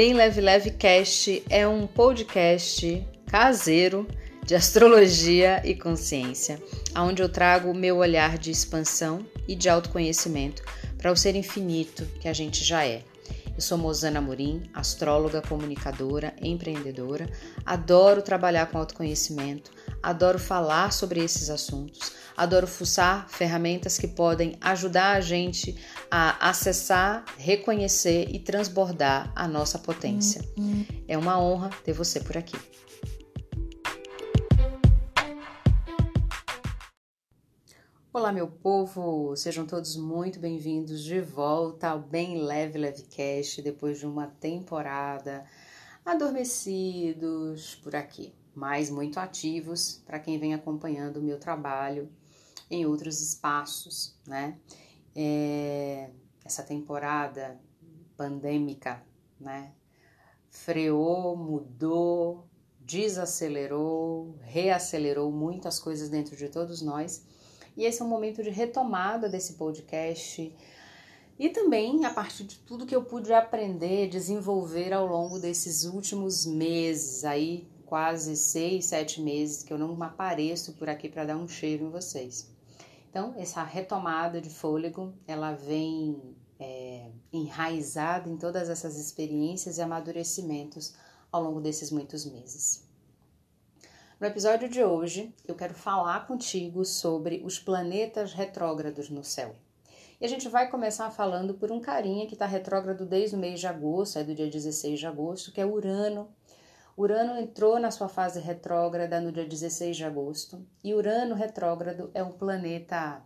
Bem Leve Leve Cast é um podcast caseiro de astrologia e consciência, onde eu trago o meu olhar de expansão e de autoconhecimento para o ser infinito que a gente já é. Eu sou Mozana Morim, astróloga, comunicadora, empreendedora. Adoro trabalhar com autoconhecimento, adoro falar sobre esses assuntos, adoro fuçar ferramentas que podem ajudar a gente a acessar, reconhecer e transbordar a nossa potência. É uma honra ter você por aqui. Olá, meu povo! Sejam todos muito bem-vindos de volta ao Bem Leve Leve Cast depois de uma temporada adormecidos por aqui, mas muito ativos para quem vem acompanhando o meu trabalho em outros espaços, né? É, essa temporada pandêmica, né? Freou, mudou, desacelerou, reacelerou muitas coisas dentro de todos nós e esse é um momento de retomada desse podcast. E também a partir de tudo que eu pude aprender, desenvolver ao longo desses últimos meses, aí quase seis, sete meses que eu não apareço por aqui para dar um cheiro em vocês. Então, essa retomada de fôlego, ela vem é, enraizada em todas essas experiências e amadurecimentos ao longo desses muitos meses. No episódio de hoje, eu quero falar contigo sobre os planetas retrógrados no céu. E a gente vai começar falando por um carinha que está retrógrado desde o mês de agosto, é do dia 16 de agosto, que é Urano. Urano entrou na sua fase retrógrada no dia 16 de agosto, e Urano retrógrado é um planeta.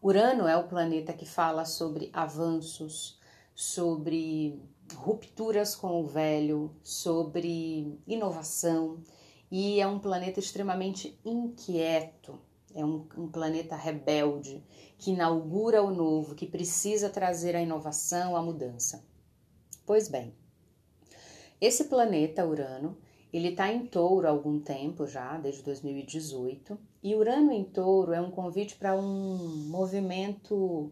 Urano é o planeta que fala sobre avanços, sobre rupturas com o velho, sobre inovação, e é um planeta extremamente inquieto, é um, um, planeta rebelde que inaugura o novo, que precisa trazer a inovação, a mudança. Pois bem, esse planeta Urano, ele está em Touro há algum tempo já, desde 2018, e Urano em Touro é um convite para um movimento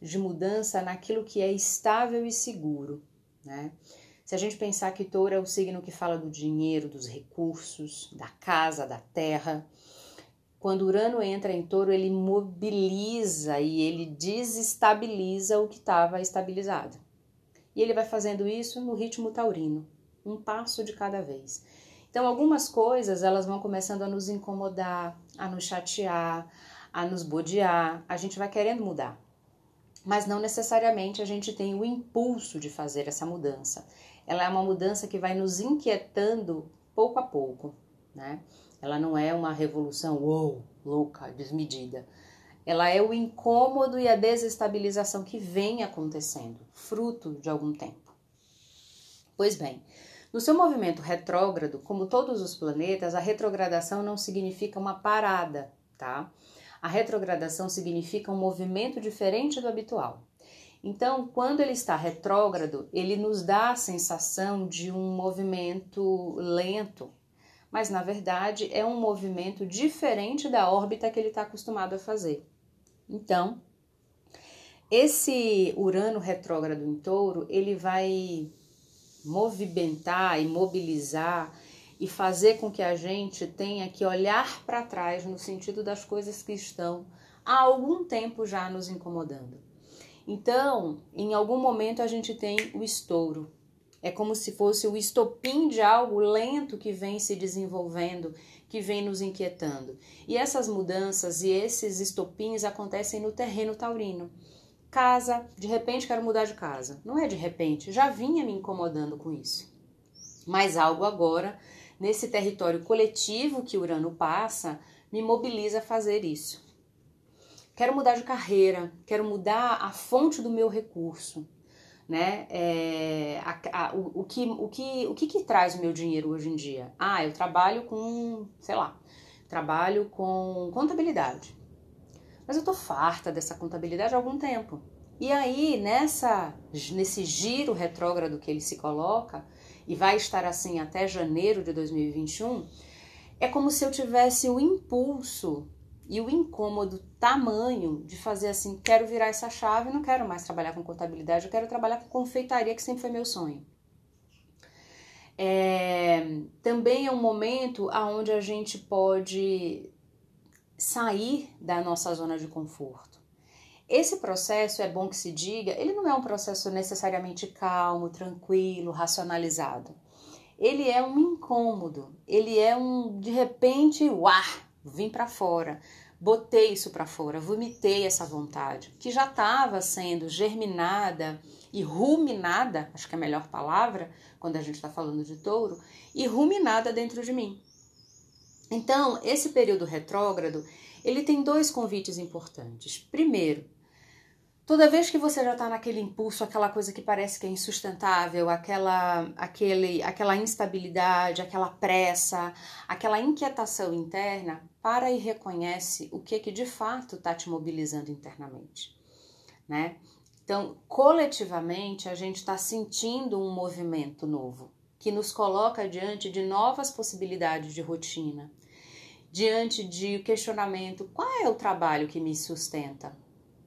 de mudança naquilo que é estável e seguro, né? Se a gente pensar que touro é o signo que fala do dinheiro, dos recursos, da casa, da terra, quando Urano entra em touro, ele mobiliza e ele desestabiliza o que estava estabilizado. E ele vai fazendo isso no ritmo taurino, um passo de cada vez. Então, algumas coisas elas vão começando a nos incomodar, a nos chatear, a nos bodear, a gente vai querendo mudar. Mas não necessariamente a gente tem o impulso de fazer essa mudança ela é uma mudança que vai nos inquietando pouco a pouco, né? Ela não é uma revolução uou, louca, desmedida. Ela é o incômodo e a desestabilização que vem acontecendo, fruto de algum tempo. Pois bem, no seu movimento retrógrado, como todos os planetas, a retrogradação não significa uma parada, tá? A retrogradação significa um movimento diferente do habitual. Então, quando ele está retrógrado, ele nos dá a sensação de um movimento lento, mas na verdade é um movimento diferente da órbita que ele está acostumado a fazer. Então, esse Urano retrógrado em Touro, ele vai movimentar e mobilizar e fazer com que a gente tenha que olhar para trás no sentido das coisas que estão há algum tempo já nos incomodando. Então, em algum momento a gente tem o estouro. É como se fosse o estopim de algo lento que vem se desenvolvendo, que vem nos inquietando. E essas mudanças e esses estopins acontecem no terreno taurino. Casa, de repente quero mudar de casa. Não é de repente, já vinha me incomodando com isso. Mas algo agora, nesse território coletivo que Urano passa, me mobiliza a fazer isso quero mudar de carreira, quero mudar a fonte do meu recurso, né? É, a, a, o, o, que, o, que, o que que traz o meu dinheiro hoje em dia? Ah, eu trabalho com, sei lá, trabalho com contabilidade. Mas eu tô farta dessa contabilidade há algum tempo. E aí, nessa, nesse giro retrógrado que ele se coloca, e vai estar assim até janeiro de 2021, é como se eu tivesse o impulso e o incômodo tamanho de fazer assim, quero virar essa chave, não quero mais trabalhar com contabilidade, eu quero trabalhar com confeitaria, que sempre foi meu sonho. É, também é um momento onde a gente pode sair da nossa zona de conforto. Esse processo, é bom que se diga, ele não é um processo necessariamente calmo, tranquilo, racionalizado. Ele é um incômodo, ele é um, de repente, uá, vim para fora, botei isso para fora, vomitei essa vontade, que já estava sendo germinada e ruminada, acho que é a melhor palavra quando a gente está falando de touro, e ruminada dentro de mim. Então, esse período retrógrado, ele tem dois convites importantes. Primeiro, Toda vez que você já está naquele impulso, aquela coisa que parece que é insustentável, aquela, aquele, aquela instabilidade, aquela pressa, aquela inquietação interna, para e reconhece o que que de fato está te mobilizando internamente, né? Então, coletivamente, a gente está sentindo um movimento novo que nos coloca diante de novas possibilidades de rotina, diante de questionamento: qual é o trabalho que me sustenta?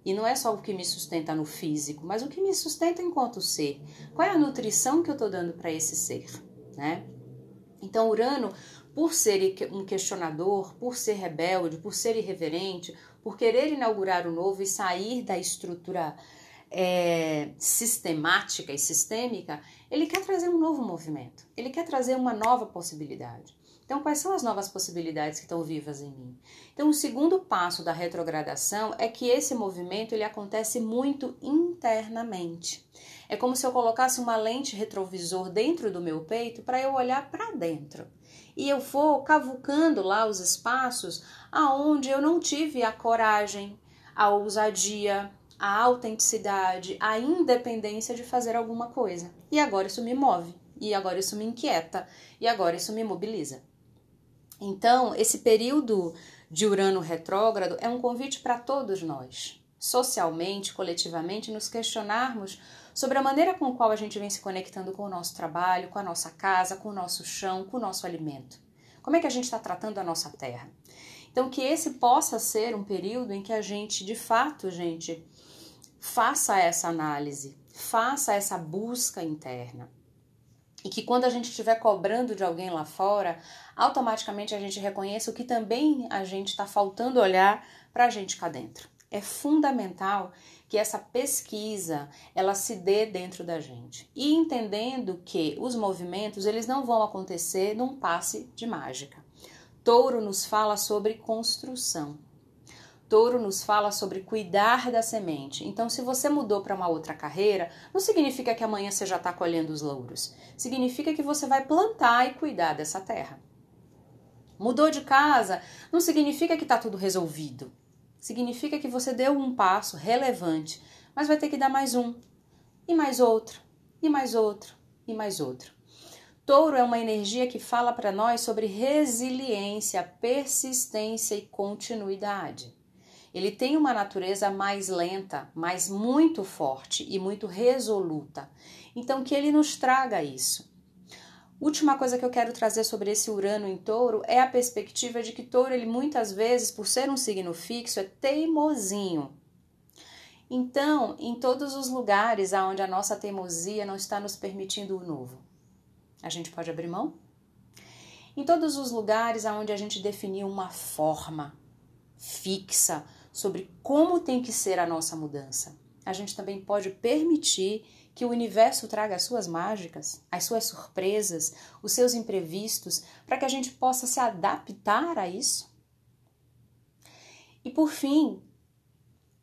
E não é só o que me sustenta no físico, mas o que me sustenta enquanto ser. Qual é a nutrição que eu estou dando para esse ser, né? Então, Urano, por ser um questionador, por ser rebelde, por ser irreverente, por querer inaugurar o novo e sair da estrutura é, sistemática e sistêmica, ele quer trazer um novo movimento, ele quer trazer uma nova possibilidade. Então, quais são as novas possibilidades que estão vivas em mim? Então, o segundo passo da retrogradação é que esse movimento ele acontece muito internamente. É como se eu colocasse uma lente retrovisor dentro do meu peito para eu olhar para dentro. E eu vou cavucando lá os espaços aonde eu não tive a coragem, a ousadia, a autenticidade, a independência de fazer alguma coisa. E agora isso me move, e agora isso me inquieta, e agora isso me mobiliza. Então, esse período de Urano retrógrado é um convite para todos nós, socialmente, coletivamente, nos questionarmos sobre a maneira com a qual a gente vem se conectando com o nosso trabalho, com a nossa casa, com o nosso chão, com o nosso alimento. Como é que a gente está tratando a nossa terra? Então, que esse possa ser um período em que a gente, de fato, gente, faça essa análise, faça essa busca interna. E que quando a gente estiver cobrando de alguém lá fora, automaticamente a gente reconheça o que também a gente está faltando olhar para a gente cá dentro. É fundamental que essa pesquisa ela se dê dentro da gente e entendendo que os movimentos eles não vão acontecer num passe de mágica. Touro nos fala sobre construção. Touro nos fala sobre cuidar da semente. Então, se você mudou para uma outra carreira, não significa que amanhã você já está colhendo os louros. Significa que você vai plantar e cuidar dessa terra. Mudou de casa, não significa que está tudo resolvido. Significa que você deu um passo relevante, mas vai ter que dar mais um, e mais outro, e mais outro, e mais outro. Touro é uma energia que fala para nós sobre resiliência, persistência e continuidade. Ele tem uma natureza mais lenta, mas muito forte e muito resoluta. Então, que ele nos traga isso. Última coisa que eu quero trazer sobre esse Urano em Touro é a perspectiva de que Touro, ele muitas vezes, por ser um signo fixo, é teimosinho. Então, em todos os lugares onde a nossa teimosia não está nos permitindo o novo, a gente pode abrir mão? Em todos os lugares onde a gente definiu uma forma fixa, sobre como tem que ser a nossa mudança. A gente também pode permitir que o universo traga as suas mágicas, as suas surpresas, os seus imprevistos, para que a gente possa se adaptar a isso. E por fim,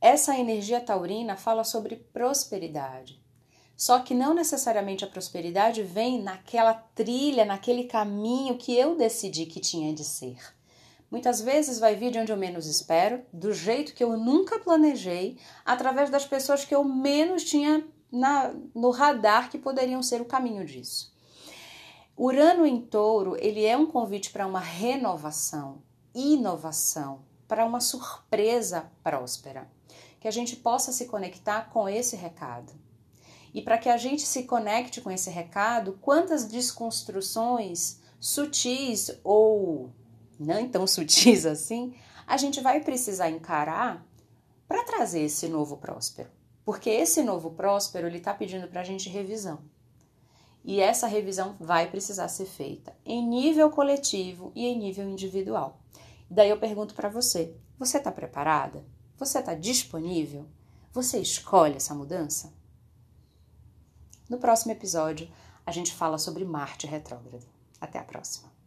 essa energia taurina fala sobre prosperidade. Só que não necessariamente a prosperidade vem naquela trilha, naquele caminho que eu decidi que tinha de ser. Muitas vezes vai vir de onde eu menos espero, do jeito que eu nunca planejei, através das pessoas que eu menos tinha na, no radar que poderiam ser o caminho disso. Urano em touro, ele é um convite para uma renovação, inovação, para uma surpresa próspera. Que a gente possa se conectar com esse recado. E para que a gente se conecte com esse recado, quantas desconstruções sutis ou não tão sutis assim, a gente vai precisar encarar para trazer esse novo próspero. Porque esse novo próspero, ele está pedindo para a gente revisão. E essa revisão vai precisar ser feita em nível coletivo e em nível individual. Daí eu pergunto para você: você está preparada? Você está disponível? Você escolhe essa mudança? No próximo episódio, a gente fala sobre Marte retrógrado. Até a próxima!